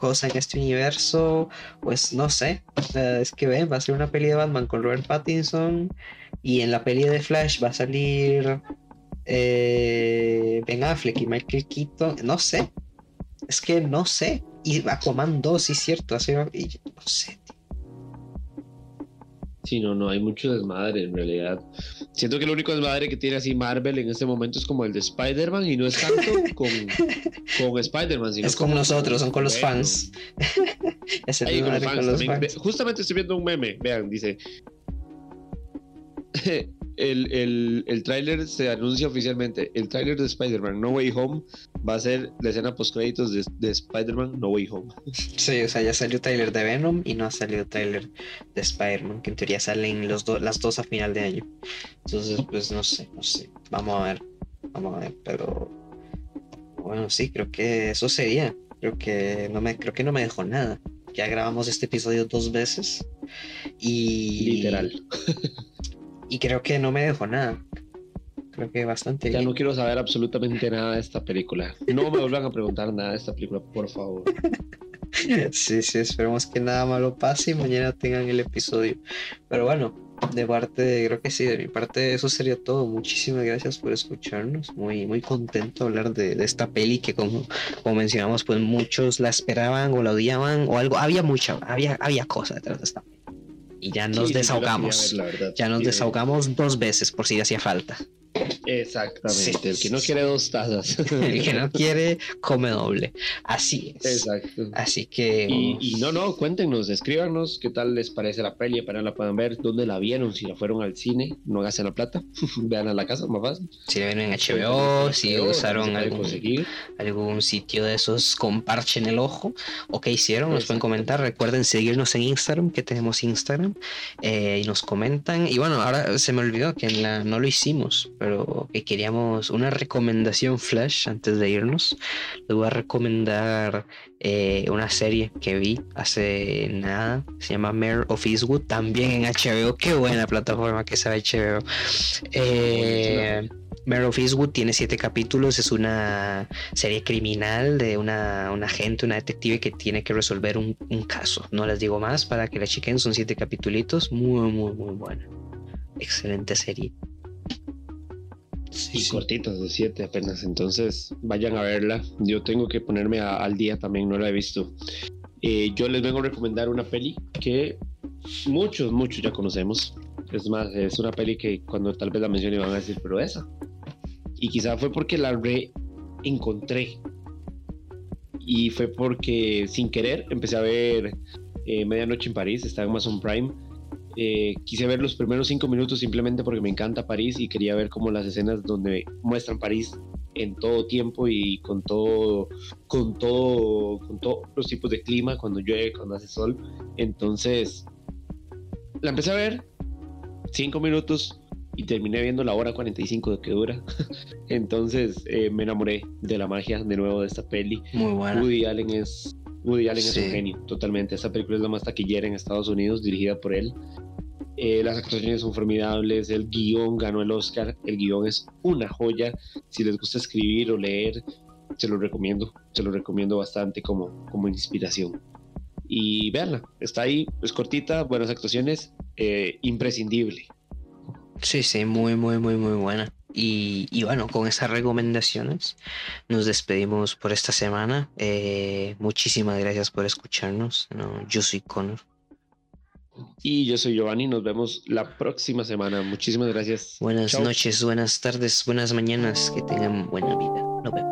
cosa en este universo, pues no sé. es que ven, va a ser una peli de Batman con Robert Pattinson y en la peli de Flash va a salir eh, Ben Affleck y Michael Keaton. No sé. Es que no sé. Y Aquaman 2, sí, cierto. Así, no sé, Sí, no, no, hay mucho desmadre en realidad. Siento que el único desmadre que tiene así Marvel en este momento es como el de Spider-Man y no es tanto con, con Spider-Man, sino es como nosotros, son con los fans. es el con los fans. Justamente estoy viendo un meme, vean, dice el, el, el tráiler se anuncia oficialmente. El tráiler de Spider-Man No Way Home va a ser la escena post créditos de, de Spider-Man No Way Home. Sí, o sea, ya salió tráiler de Venom y no ha salido tráiler de Spider-Man, que en teoría salen los las dos a final de año. Entonces, pues no sé, no sé. Vamos a ver. Vamos a ver, pero bueno, sí, creo que eso sería. Creo que no me, creo que no me dejó nada. Ya grabamos este episodio dos veces y literal. y creo que no me dejó nada. Creo que bastante. Ya no quiero saber absolutamente nada de esta película. No me vuelvan a preguntar nada de esta película, por favor. sí, sí, esperemos que nada malo pase y mañana tengan el episodio. Pero bueno, de parte, creo que sí, de mi parte eso sería todo. Muchísimas gracias por escucharnos. Muy, muy contento de hablar de, de, esta peli que como, como mencionamos, pues muchos la esperaban o la odiaban o algo. Había mucha, había, había cosas detrás de esta peli. Y ya nos desahogamos. ya nos desahogamos dos veces por si hacía falta. Exactamente, el que no quiere dos tazas. el que no quiere come doble. Así es. Exacto. Así que. Y, no, no, cuéntenos, escríbanos qué tal les parece la peli, para la puedan ver, dónde la vieron, si la fueron al cine, no gasten la plata, vean a la casa, más fácil. Si la vieron en HBO, si usaron algún, algún sitio de esos con parche en el ojo, o qué hicieron, nos pueden comentar. Recuerden seguirnos en Instagram, que tenemos Instagram, eh, y nos comentan. Y bueno, ahora se me olvidó que en la, no lo hicimos pero que queríamos una recomendación flash antes de irnos. Les voy a recomendar eh, una serie que vi hace nada, se llama Mare of Eastwood, también en HBO. Qué buena plataforma que sabe HBO. Eh, of Eastwood tiene siete capítulos, es una serie criminal de una, una agente, una detective que tiene que resolver un, un, caso. No les digo más para que la chequen, son siete capítulos, muy, muy, muy buena. Excelente serie y cortitas de siete apenas. Entonces vayan a verla. Yo tengo que ponerme al día también, no la he visto. Eh, yo les vengo a recomendar una peli que muchos, muchos ya conocemos. Es más, es una peli que cuando tal vez la mencione van a decir, pero esa. Y quizá fue porque la reencontré. Y fue porque sin querer empecé a ver eh, Medianoche en París, está en Amazon Prime eh, quise ver los primeros cinco minutos simplemente porque me encanta París y quería ver como las escenas donde muestran París en todo tiempo y con todo, con todo, con todos los tipos de clima, cuando llueve, cuando hace sol. Entonces, la empecé a ver, cinco minutos, y terminé viendo la hora 45 de que dura. Entonces eh, me enamoré de la magia de nuevo de esta peli. Muy buena. Woody Allen es Woody Allen es un genio, totalmente. Esta película es la más taquillera en Estados Unidos, dirigida por él. Eh, las actuaciones son formidables, el guion ganó el Oscar, el guion es una joya. Si les gusta escribir o leer, se lo recomiendo, se lo recomiendo bastante como, como inspiración. Y veanla, está ahí, es cortita, buenas actuaciones, eh, imprescindible. Sí, sí, muy, muy, muy, muy buena. Y, bueno, con esas recomendaciones nos despedimos por esta semana. Eh, muchísimas gracias por escucharnos. Yo soy Connor. Y yo soy Giovanni. Nos vemos la próxima semana. Muchísimas gracias. Buenas noches, buenas tardes, buenas mañanas. Que tengan buena vida. Nos vemos.